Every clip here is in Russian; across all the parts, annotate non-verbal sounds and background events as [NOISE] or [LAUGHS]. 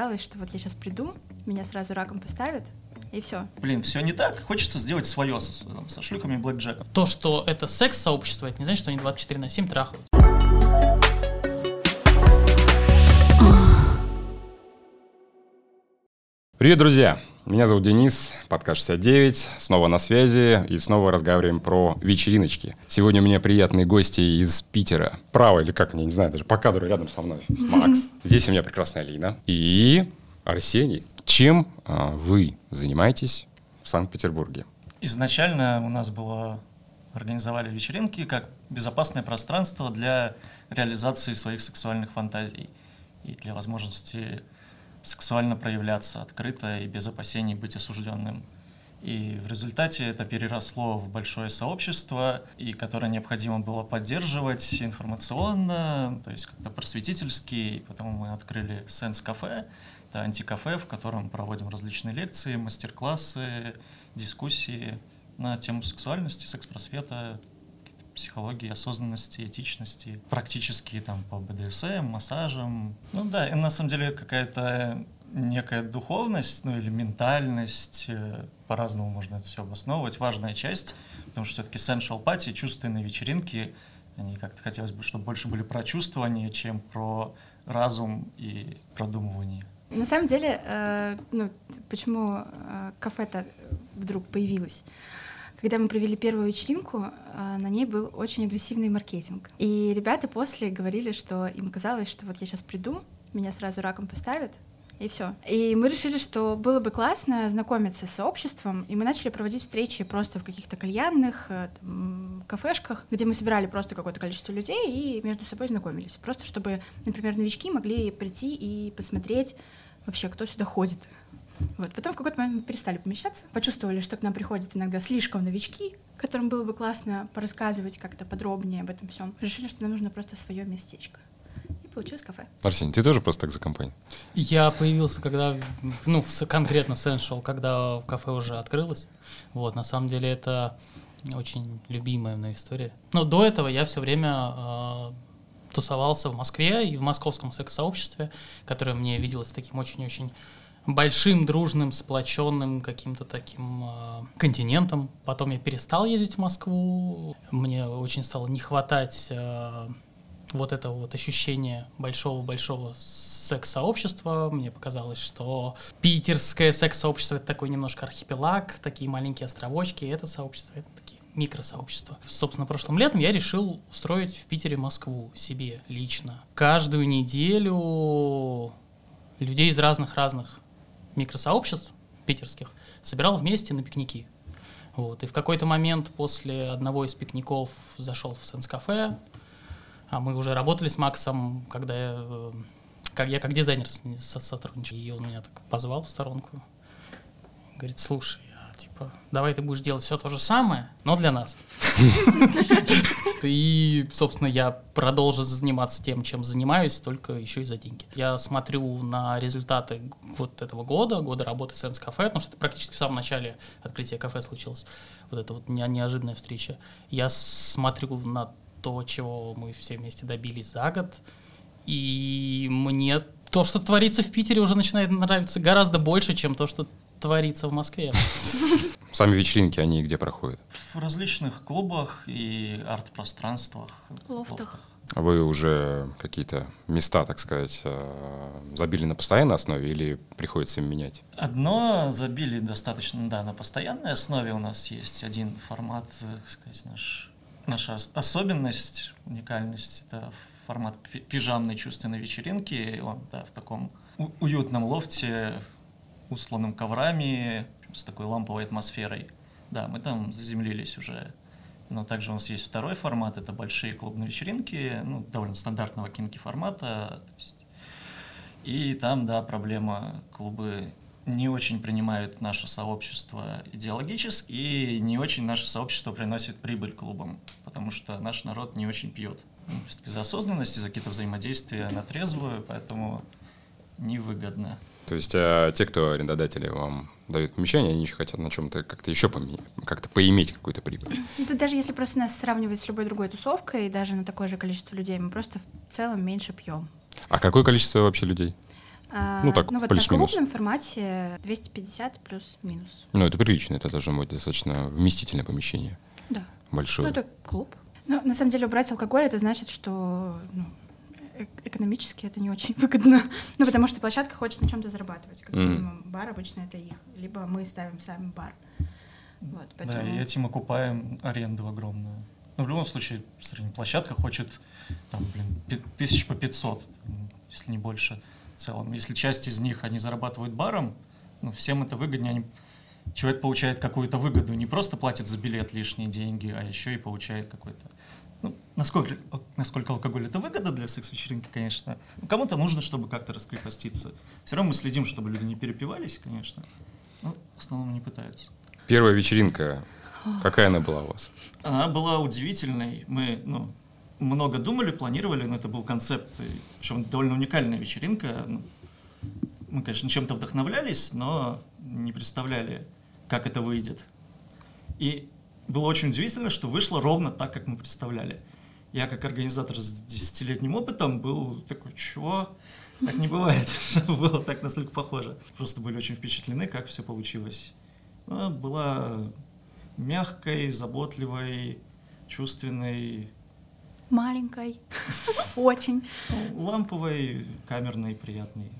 казалось, что вот я сейчас приду, меня сразу раком поставят, и все. Блин, все не так. Хочется сделать свое со, со шлюхами и блэкджеком. То, что это секс-сообщество, это не значит, что они 24 на 7 трахаются. Привет, друзья! Меня зовут Денис, подкаст 69, снова на связи и снова разговариваем про вечериночки. Сегодня у меня приятные гости из Питера. Право или как, мне не знаю, даже по кадру рядом со мной. Макс. Здесь у меня прекрасная Лина и Арсений. Чем а, вы занимаетесь в Санкт-Петербурге? Изначально у нас было организовали вечеринки как безопасное пространство для реализации своих сексуальных фантазий и для возможности сексуально проявляться открыто и без опасений быть осужденным. И в результате это переросло в большое сообщество, и которое необходимо было поддерживать информационно, то есть как-то просветительски. И потом мы открыли Sense Кафе, это антикафе, в котором проводим различные лекции, мастер-классы, дискуссии на тему сексуальности, секс-просвета, психологии, осознанности, этичности, практически там по БДСМ, массажам. Ну да, и на самом деле какая-то некая духовность, ну или ментальность, э, по-разному можно это все обосновывать, важная часть, потому что все-таки essential party, чувственные вечеринки, они как-то хотелось бы, чтобы больше были про чувствование, чем про разум и продумывание. На самом деле, э, ну, почему э, кафе-то вдруг появилось? Когда мы провели первую вечеринку, э, на ней был очень агрессивный маркетинг. И ребята после говорили, что им казалось, что вот я сейчас приду, меня сразу раком поставят, и все. И мы решили, что было бы классно знакомиться с сообществом, и мы начали проводить встречи просто в каких-то кальянных, э, там, кафешках, где мы собирали просто какое-то количество людей и между собой знакомились. Просто чтобы, например, новички могли прийти и посмотреть вообще, кто сюда ходит, вот. Потом в какой-то момент мы перестали помещаться, почувствовали, что к нам приходят иногда слишком новички, которым было бы классно порассказывать как-то подробнее об этом всем. Решили, что нам нужно просто свое местечко. Получилось кафе. Арсений, ты тоже просто так за компанию? Я появился, когда, ну, в, конкретно в Sensual, когда кафе уже открылось. Вот, на самом деле это очень любимая мной история. Но до этого я все время э, тусовался в Москве и в московском секс-сообществе, которое мне виделось таким очень-очень большим, дружным, сплоченным каким-то таким э, континентом. Потом я перестал ездить в Москву. Мне очень стало не хватать э, вот этого вот ощущения большого-большого секс-сообщества. Мне показалось, что питерское секс-сообщество — это такой немножко архипелаг, такие маленькие островочки, это сообщество — это такие микросообщества. Собственно, прошлым летом я решил устроить в Питере Москву себе лично. Каждую неделю людей из разных-разных микросообществ питерских собирал вместе на пикники. Вот. И в какой-то момент после одного из пикников зашел в Сенс-кафе, а мы уже работали с Максом, когда я, э, как, я как дизайнер сотрудничал, и он меня так позвал в сторонку. Говорит, слушай, типа, давай ты будешь делать все то же самое, но для нас. И, собственно, я продолжу заниматься тем, чем занимаюсь, только еще и за деньги. Я смотрю на результаты вот этого года, года работы с Sense Cafe, потому что это практически в самом начале открытия кафе случилось. Вот это вот неожиданная встреча. Я смотрю на то, чего мы все вместе добились за год, и мне то, что творится в Питере, уже начинает нравиться гораздо больше, чем то, что творится в Москве. [LAUGHS] Сами вечеринки, они где проходят? В различных клубах и арт-пространствах. Лофтах. А вы уже какие-то места, так сказать, э, забили на постоянной основе или приходится им менять? Одно забили достаточно, да, на постоянной основе. У нас есть один формат, так сказать, наш, наша особенность, уникальность. Это формат пижамной чувственной вечеринки. Он, да, в таком уютном лофте, усланным коврами, с такой ламповой атмосферой. Да, мы там заземлились уже. Но также у нас есть второй формат, это большие клубные вечеринки, ну, довольно стандартного кинки формата. И там, да, проблема, клубы не очень принимают наше сообщество идеологически, и не очень наше сообщество приносит прибыль клубам, потому что наш народ не очень пьет. Ну, за осознанность, за какие-то взаимодействия на трезвую, поэтому невыгодно. То есть а, те, кто арендодатели вам дают помещение, они еще хотят на чем-то как-то еще как-то поиметь какую-то прибыль. Это даже если просто нас сравнивать с любой другой тусовкой, даже на такое же количество людей, мы просто в целом меньше пьем. А какое количество вообще людей? А, Ну, так, ну вот на крупном формате 250 плюс-минус. Ну, это прилично, это должно быть достаточно вместительное помещение. Да. Большое. Ну, это клуб. Ну, на самом деле, убрать алкоголь, это значит, что ну, э- экономически это не очень [LAUGHS] выгодно. Ну, потому что площадка хочет на чем-то зарабатывать. Как Мгм. минимум, бар обычно это их. Либо мы ставим сами бар. Вот, Да, поэтому... и этим окупаем аренду огромную. Но в любом случае, средняя площадка хочет там, блин, тысяч по 500, м, если не больше целом. Если часть из них они зарабатывают баром, ну, всем это выгоднее. Они- Человек получает какую-то выгоду, не просто платит за билет лишние деньги, а еще и получает какой-то... Ну, насколько, насколько алкоголь это выгода для секс-вечеринки, конечно. Ну, Кому-то нужно, чтобы как-то раскрепоститься. Все равно мы следим, чтобы люди не перепивались, конечно. Но в основном не пытаются. Первая вечеринка, какая она была у вас? Она была удивительной. Мы ну, много думали, планировали, но это был концепт, причем довольно уникальная вечеринка. Ну, Мы, конечно, чем-то вдохновлялись, но не представляли, как это выйдет. И было очень удивительно, что вышло ровно так, как мы представляли. Я, как организатор с десятилетним опытом, был такой, чего? Так не бывает, [LAUGHS] было так настолько похоже. Просто были очень впечатлены, как все получилось. Она была мягкой, заботливой, чувственной, Маленькой. [LAUGHS] Очень. ну, ламповой, камерной, приятной.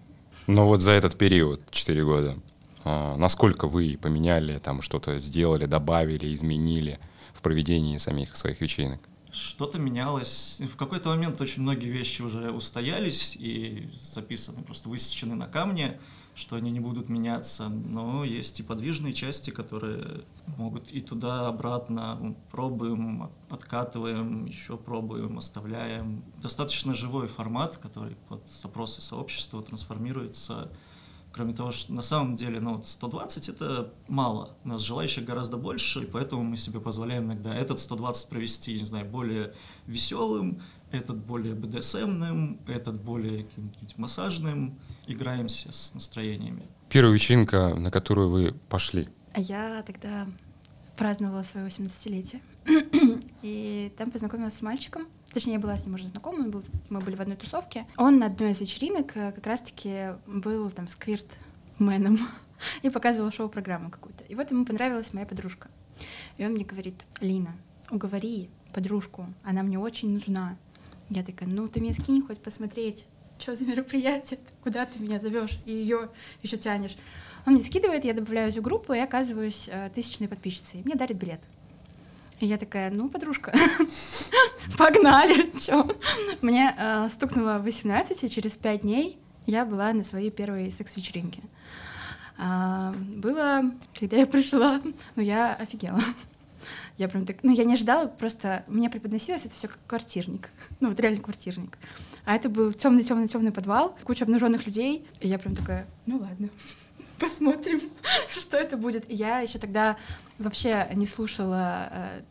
Но вот за этот период, 4 года, а, насколько вы поменяли, там что-то сделали, добавили, изменили в проведении самих своих вечеринок? Что-то менялось. В какой-то момент очень многие вещи уже устоялись и записаны, просто высечены на камне, что они не будут меняться. Но есть и подвижные части, которые могут и туда-обратно. Пробуем, откатываем, еще пробуем, оставляем. Достаточно живой формат, который под запросы сообщества трансформируется. Кроме того, что на самом деле ну, вот 120 это мало. У нас желающих гораздо больше, и поэтому мы себе позволяем иногда этот 120 провести, не знаю, более веселым, этот более БДСМным, этот более каким-нибудь массажным. Играемся с настроениями. Первая вечеринка, на которую вы пошли. А я тогда праздновала свое 18-летие. [CLEARS THROAT] И там познакомилась с мальчиком. Точнее, я была с ним уже знакома, был- мы были в одной тусовке. Он на одной из вечеринок э, как раз-таки был там сквирт-меном [LAUGHS] и показывал шоу-программу какую-то. И вот ему понравилась моя подружка. И он мне говорит, Лина, уговори подружку, она мне очень нужна. Я такая, ну ты мне скинь хоть посмотреть, что за мероприятие, куда ты меня зовешь и ее еще тянешь. Он мне скидывает, я добавляюсь в группу и оказываюсь э, тысячной подписчицей. Мне дарит билет. И я такая, ну, подружка, [LAUGHS] погнали, [LAUGHS] чё? Мне э, стукнуло 18, и через 5 дней я была на своей первой секс-вечеринке. А, было, когда я пришла, ну, я офигела. Я прям так, ну, я не ожидала, просто мне преподносилось это все как квартирник. Ну, вот реально квартирник. А это был темный, темный, темный подвал, куча обнаженных людей. И я прям такая, ну ладно, [LAUGHS] посмотрим, [LAUGHS] что это будет. И я еще тогда вообще не слушала.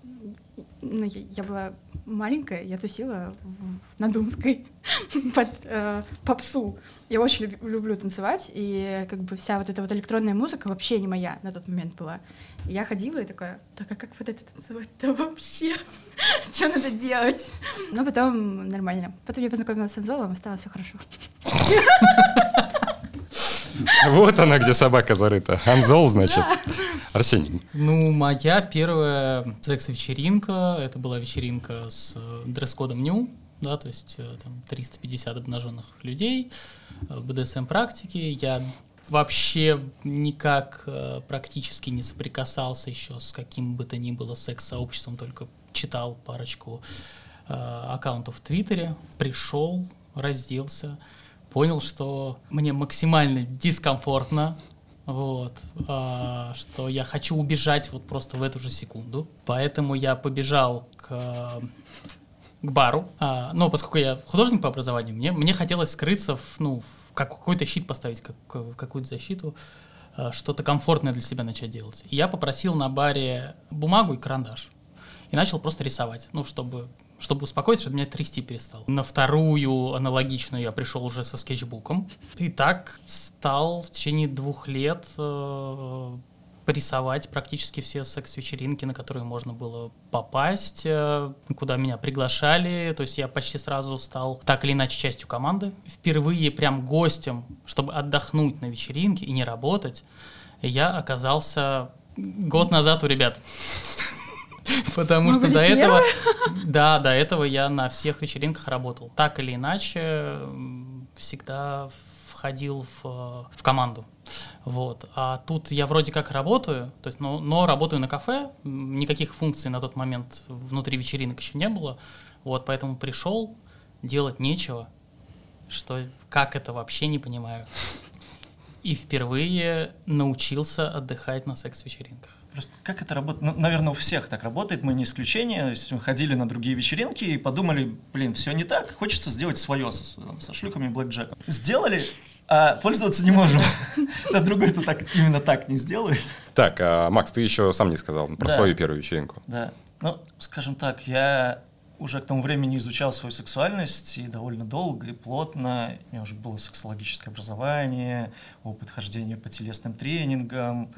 Ну, я, я была маленькая, я тусила в- на Думской [LAUGHS] под э, попсу. Я очень люб- люблю танцевать, и как бы вся вот эта вот электронная музыка вообще не моя на тот момент была. И я ходила и такая, так а как вот это танцевать-то вообще? [LAUGHS] Что надо делать? Но потом нормально. Потом я познакомилась с Анзолом, и стало все хорошо. [LAUGHS] [LAUGHS] Вот она, где собака зарыта. Анзол, значит. Арсений, Ну, моя первая секс-вечеринка, это была вечеринка с э, дресс-кодом НЮ, да, то есть э, там 350 обнаженных людей, э, в БДСМ-практике. Я вообще никак практически не соприкасался еще с каким бы то ни было секс-сообществом, только читал парочку аккаунтов в Твиттере, пришел, разделся, понял, что мне максимально дискомфортно, вот, а, что я хочу убежать вот просто в эту же секунду. Поэтому я побежал к, к бару. А, но поскольку я художник по образованию, мне, мне хотелось скрыться, в, ну, в как- какой-то щит поставить, как, какую-то защиту, а, что-то комфортное для себя начать делать. И я попросил на баре бумагу и карандаш. И начал просто рисовать, ну, чтобы, чтобы успокоиться, чтобы меня трясти перестал. На вторую аналогичную я пришел уже со скетчбуком. И так стал в течение двух лет э, прессовать практически все секс-вечеринки, на которые можно было попасть, э, куда меня приглашали. То есть я почти сразу стал так или иначе частью команды. Впервые прям гостем, чтобы отдохнуть на вечеринке и не работать, я оказался год назад у ребят. [LAUGHS] Потому что до этого, [LAUGHS] да, до этого я на всех вечеринках работал. Так или иначе, всегда входил в, в команду. Вот. А тут я вроде как работаю, то есть, но, но работаю на кафе, никаких функций на тот момент внутри вечеринок еще не было. Вот, поэтому пришел, делать нечего, что как это вообще не понимаю. И впервые научился отдыхать на секс-вечеринках. Просто как это работает? Ну, наверное, у всех так работает, мы не исключение. То есть мы ходили на другие вечеринки и подумали, блин, все не так, хочется сделать свое со, со шлюками и блэкджеком. Сделали, а пользоваться не можем. [LAUGHS] Да другой это так именно так не сделает. Так, а, Макс, ты еще сам не сказал про Да. свою первую вечеринку. Да. Ну, скажем так, я уже к тому времени изучал свою сексуальность и довольно долго и плотно. У меня уже было сексологическое образование, опыт хождения по телесным тренингам,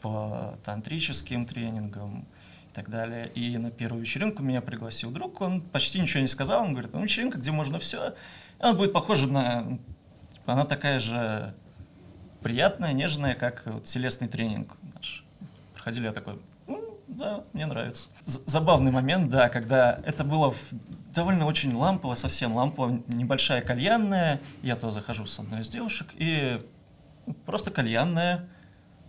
по тантрическим тренингам и так далее. И на первую вечеринку меня пригласил друг, он почти ничего не сказал, он говорит, ну, вечеринка, где можно все. Она будет похожа на... Она такая же приятная, нежная, как телесный тренинг наш. Проходили, я такой, «Ну, да, мне нравится. З- забавный момент, да, когда это было довольно очень лампово, совсем лампово, небольшая кальянная, я туда захожу с одной из девушек, и просто кальянная,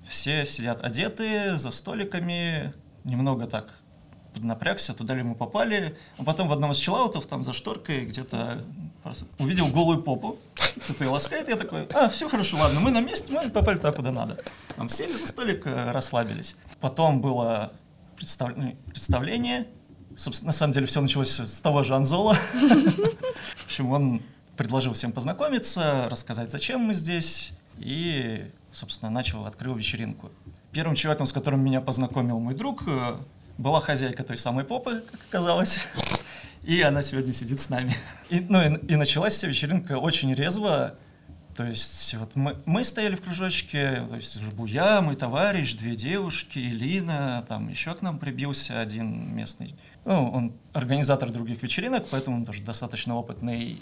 все сидят одетые, за столиками, немного так напрягся, туда ли мы попали, а потом в одном из чиллаутов, там за шторкой где-то увидел голую попу, кто-то ее ласкает, я такой, а, все хорошо, ладно, мы на месте, мы попали туда, куда надо. Там сели за столик, э, расслабились. Потом было представ- ну, представление, собственно, на самом деле все началось с того же Анзола. [LAUGHS] В общем, он предложил всем познакомиться, рассказать, зачем мы здесь, и, собственно, начал, открыл вечеринку. Первым человеком, с которым меня познакомил мой друг, э, была хозяйка той самой попы, как оказалось. И она сегодня сидит с нами. И, ну, и, и началась вся вечеринка очень резво. То есть вот мы, мы стояли в кружочке, то есть жбу я, мой товарищ, две девушки, Лина, там еще к нам прибился один местный. Ну, он организатор других вечеринок, поэтому он тоже достаточно опытный.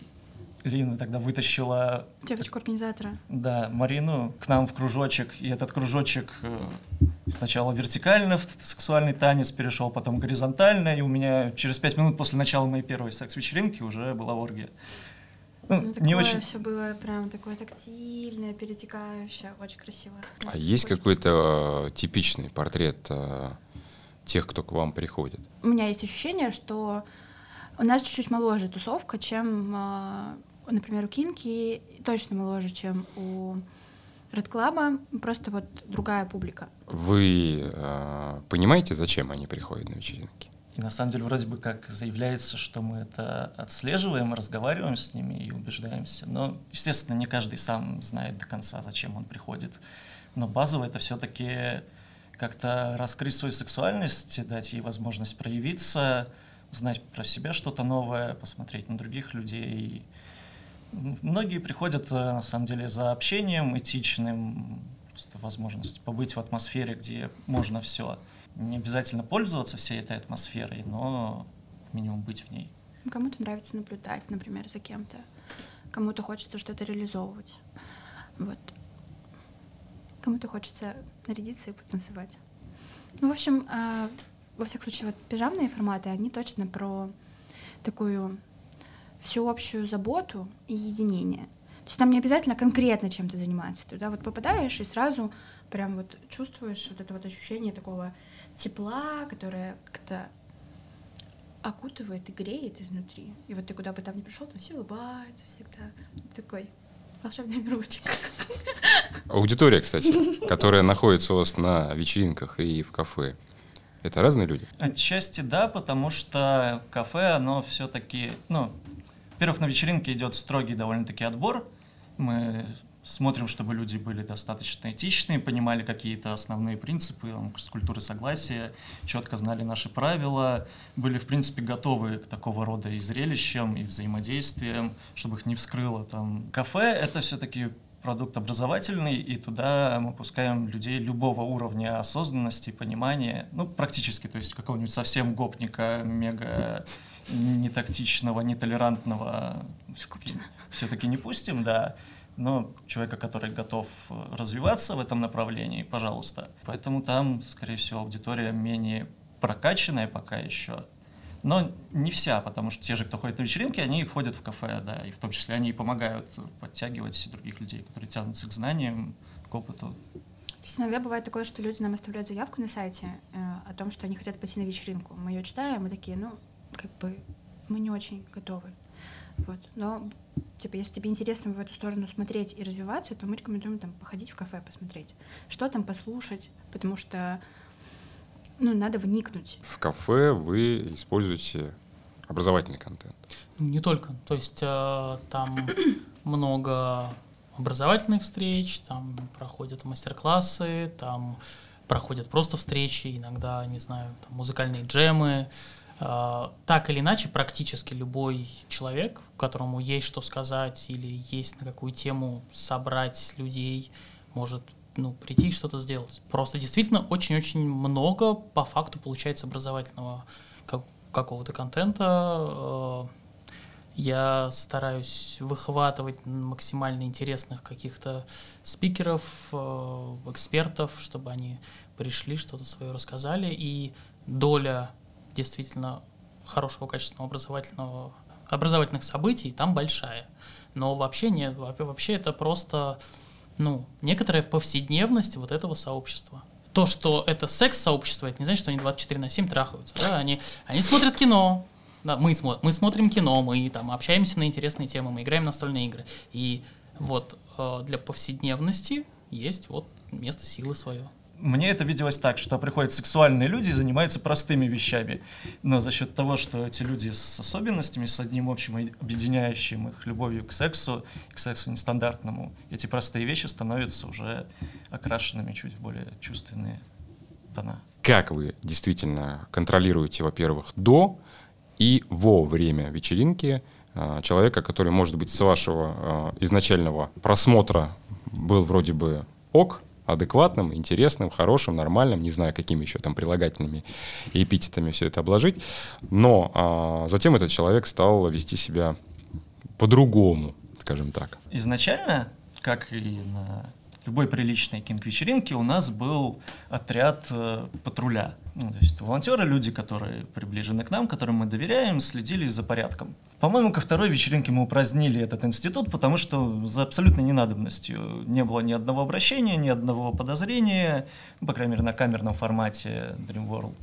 Лина тогда вытащила Девочку-организатора. да, Марину к нам в кружочек, и этот кружочек э, сначала вертикально в сексуальный танец перешел, потом горизонтально, и у меня через пять минут после начала моей первой секс-вечеринки уже была оргия. Ну, Ну, не очень... все было прям такое тактильное, перетекающее, очень красиво. А есть какой-то э, типичный портрет э, тех, кто к вам приходит? У меня есть ощущение, что у нас чуть-чуть моложе тусовка, чем, а, например, у Кинки, точно моложе, чем у Red Club, просто вот другая публика. Вы э, понимаете, зачем они приходят на вечеринки? На самом деле вроде бы как заявляется, что мы это отслеживаем, разговариваем с ними и убеждаемся. Но, естественно, не каждый сам знает до конца, зачем он приходит. Но базово это все-таки как-то раскрыть свою сексуальность, дать ей возможность проявиться, узнать про себя что-то новое, посмотреть на других людей. Многие приходят, э, на самом деле, за общением этичным, просто возможность побыть в атмосфере, где можно все. Не обязательно пользоваться всей этой атмосферой, но минимум быть в ней. Кому-то нравится наблюдать, например, за кем-то. Кому-то хочется что-то реализовывать. Вот. Кому-то хочется нарядиться и потанцевать. Ну, в общем, а, во всяком случае, вот пижамные форматы, они точно про такую всеобщую заботу и единение. То есть нам не обязательно конкретно чем-то заниматься. Туда вот попадаешь и сразу прям вот чувствуешь вот это вот ощущение такого тепла, которое как-то окутывает и греет изнутри. И вот ты куда бы там ни пришел, то все улыбаются всегда. Такой волшебный мирочек. Аудитория, кстати, которая находится у вас на вечеринках и в кафе, это разные люди? Отчасти да, потому что кафе, оно все-таки, ну, во-первых, на вечеринке идет строгий довольно-таки отбор. Мы смотрим, чтобы люди были достаточно этичные, понимали какие-то основные принципы там, с культуры согласия, четко знали наши правила, были, в принципе, готовы к такого рода и зрелищам, и взаимодействиям, чтобы их не вскрыло там. Кафе — это все-таки продукт образовательный, и туда мы пускаем людей любого уровня осознанности, понимания, ну, практически, то есть какого-нибудь совсем гопника, мега нетактичного, нетолерантного. Все-таки не пустим, да, но человека, который готов развиваться в этом направлении, пожалуйста. Поэтому там, скорее всего, аудитория менее прокачанная пока еще, но не вся, потому что те же, кто ходит на вечеринки, они ходят в кафе, да, и в том числе они помогают подтягивать других людей, которые тянутся к знаниям, к опыту. То есть иногда бывает такое, что люди нам оставляют заявку на сайте э, о том, что они хотят пойти на вечеринку. Мы ее читаем, мы такие, ну, как бы мы не очень готовы. Вот. Но типа, если тебе интересно в эту сторону смотреть и развиваться, то мы рекомендуем там походить в кафе, посмотреть, что там послушать, потому что ну, надо вникнуть. В кафе вы используете образовательный контент? Не только. То есть э, там [CLEARS THROAT] много образовательных встреч, там проходят мастер-классы, там проходят просто встречи, иногда, не знаю, там музыкальные джемы. Э, так или иначе, практически любой человек, которому есть что сказать или есть на какую тему собрать людей, может ну, прийти и что-то сделать. Просто действительно очень-очень много по факту получается образовательного как, какого-то контента. Э, я стараюсь выхватывать максимально интересных каких-то спикеров, э, экспертов, чтобы они пришли, что-то свое рассказали. И доля действительно хорошего, качественного образовательного, образовательных событий там большая. Но вообще нет, вообще это просто ну, некоторая повседневность вот этого сообщества. То, что это секс-сообщество, это не значит, что они 24 на 7 трахаются. Да? Они, они смотрят кино, да, мы, мы смотрим кино, мы там общаемся на интересные темы, мы играем в настольные игры. И вот э, для повседневности есть вот место силы свое мне это виделось так, что приходят сексуальные люди и занимаются простыми вещами. Но за счет того, что эти люди с особенностями, с одним общим объединяющим их любовью к сексу, к сексу нестандартному, эти простые вещи становятся уже окрашенными чуть в более чувственные тона. Как вы действительно контролируете, во-первых, до и во время вечеринки а, человека, который, может быть, с вашего а, изначального просмотра был вроде бы ок, адекватным, интересным, хорошим, нормальным, не знаю, какими еще там прилагательными эпитетами все это обложить. Но а, затем этот человек стал вести себя по-другому, скажем так. Изначально, как и на любой приличной кинг-вечеринке, у нас был отряд э, патруля. Ну, то есть волонтеры, люди, которые приближены к нам, которым мы доверяем, следили за порядком. По-моему, ко второй вечеринке мы упразднили этот институт, потому что за абсолютной ненадобностью не было ни одного обращения, ни одного подозрения, ну, по крайней мере, на камерном формате Dream World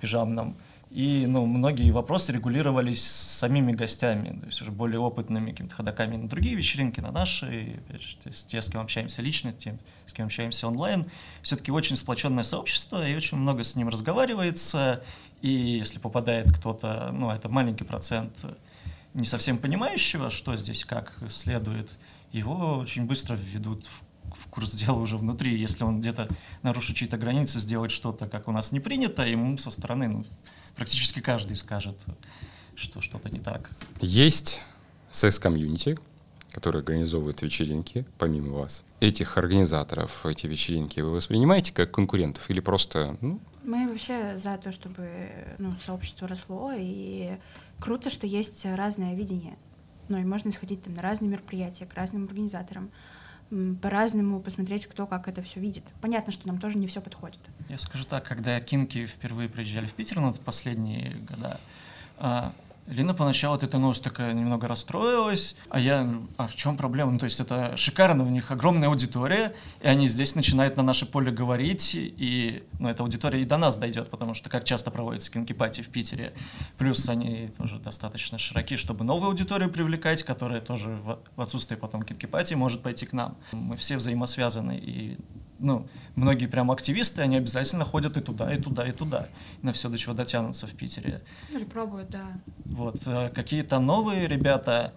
пижамном. И ну, многие вопросы регулировались с самими гостями, то есть уже более опытными какими-то ходаками на другие вечеринки, на наши, опять же, те, с кем общаемся лично, те, с кем общаемся онлайн. Все-таки очень сплоченное сообщество, и очень много с ним разговаривается, и если попадает кто-то, ну, это маленький процент не совсем понимающего, что здесь как следует, его очень быстро введут в в курс дела уже внутри. Если он где-то нарушит чьи-то границы, сделает что-то, как у нас не принято, ему со стороны ну, практически каждый скажет, что что-то не так. Есть секс-комьюнити, которые организовывают вечеринки, помимо вас. Этих организаторов, эти вечеринки вы воспринимаете как конкурентов или просто... Ну... Мы вообще за то, чтобы ну, сообщество росло, и круто, что есть разное видение. Ну и можно сходить там, на разные мероприятия, к разным организаторам, по-разному посмотреть, кто как это все видит. Понятно, что нам тоже не все подходит. Я скажу так, когда кинки впервые приезжали в Питер, ну, последние года, а, Лина поначалу от этой новости такая немного расстроилась, а я, а в чем проблема? Ну, то есть это шикарно, у них огромная аудитория, и они здесь начинают на наше поле говорить, и ну, эта аудитория и до нас дойдет, потому что как часто проводятся кинкипати в Питере. Плюс они тоже достаточно широки, чтобы новую аудиторию привлекать, которая тоже в, в отсутствие потом кинкипати может пойти к нам. Мы все взаимосвязаны, и ну, многие прям активисты, они обязательно ходят и туда, и туда, и туда, на все, до чего дотянутся в Питере. Ну, или пробуют, да. Вот, э, какие-то новые ребята,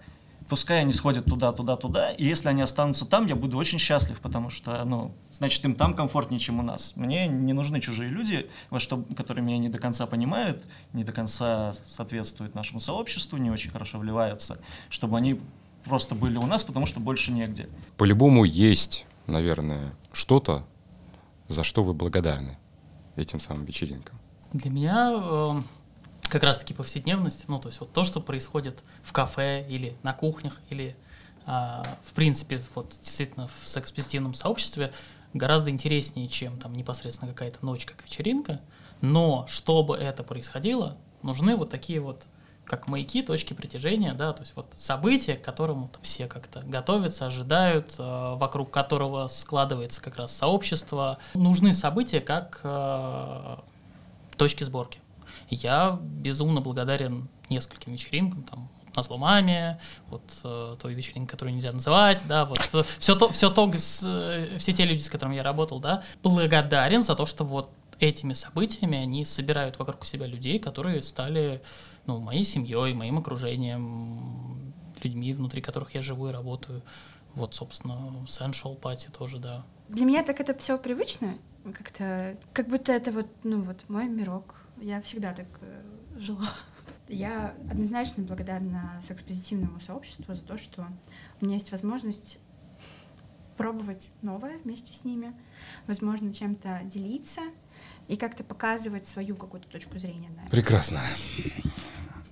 пускай они сходят туда, туда, туда, и если они останутся там, я буду очень счастлив, потому что, ну, значит, им там комфортнее, чем у нас. Мне не нужны чужие люди, во что, которые меня не до конца понимают, не до конца соответствуют нашему сообществу, не очень хорошо вливаются, чтобы они просто были у нас, потому что больше негде. По-любому есть, наверное, что-то, за что вы благодарны этим самым вечеринкам. Для меня э, как раз-таки повседневность, ну, то есть вот то, что происходит в кафе или на кухнях, или э, в принципе вот действительно в секс-позитивном сообществе гораздо интереснее, чем там непосредственно какая-то ночь, как вечеринка. Но чтобы это происходило, нужны вот такие вот как маяки, точки притяжения, да, то есть вот события, к которому все как-то готовятся, ожидают, э, вокруг которого складывается как раз сообщество. Нужны события как э, точки сборки. Я безумно благодарен нескольким вечеринкам, там, на зло маме, вот э, той вечеринке, которую нельзя называть, да, вот все то, все то, с, э, все те люди, с которыми я работал, да, благодарен за то, что вот этими событиями они собирают вокруг себя людей, которые стали ну, моей семьей, моим окружением, людьми, внутри которых я живу и работаю. Вот, собственно, Sensual Party тоже, да. Для меня так это все привычно, как-то, как будто это вот, ну вот, мой мирок. Я всегда так э, жила. Я однозначно благодарна секс-позитивному сообществу за то, что у меня есть возможность пробовать новое вместе с ними, возможно, чем-то делиться и как-то показывать свою какую-то точку зрения на это. Прекрасно.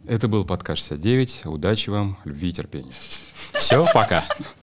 Это был подкаст 69. Удачи вам, любви и терпения. Все, пока.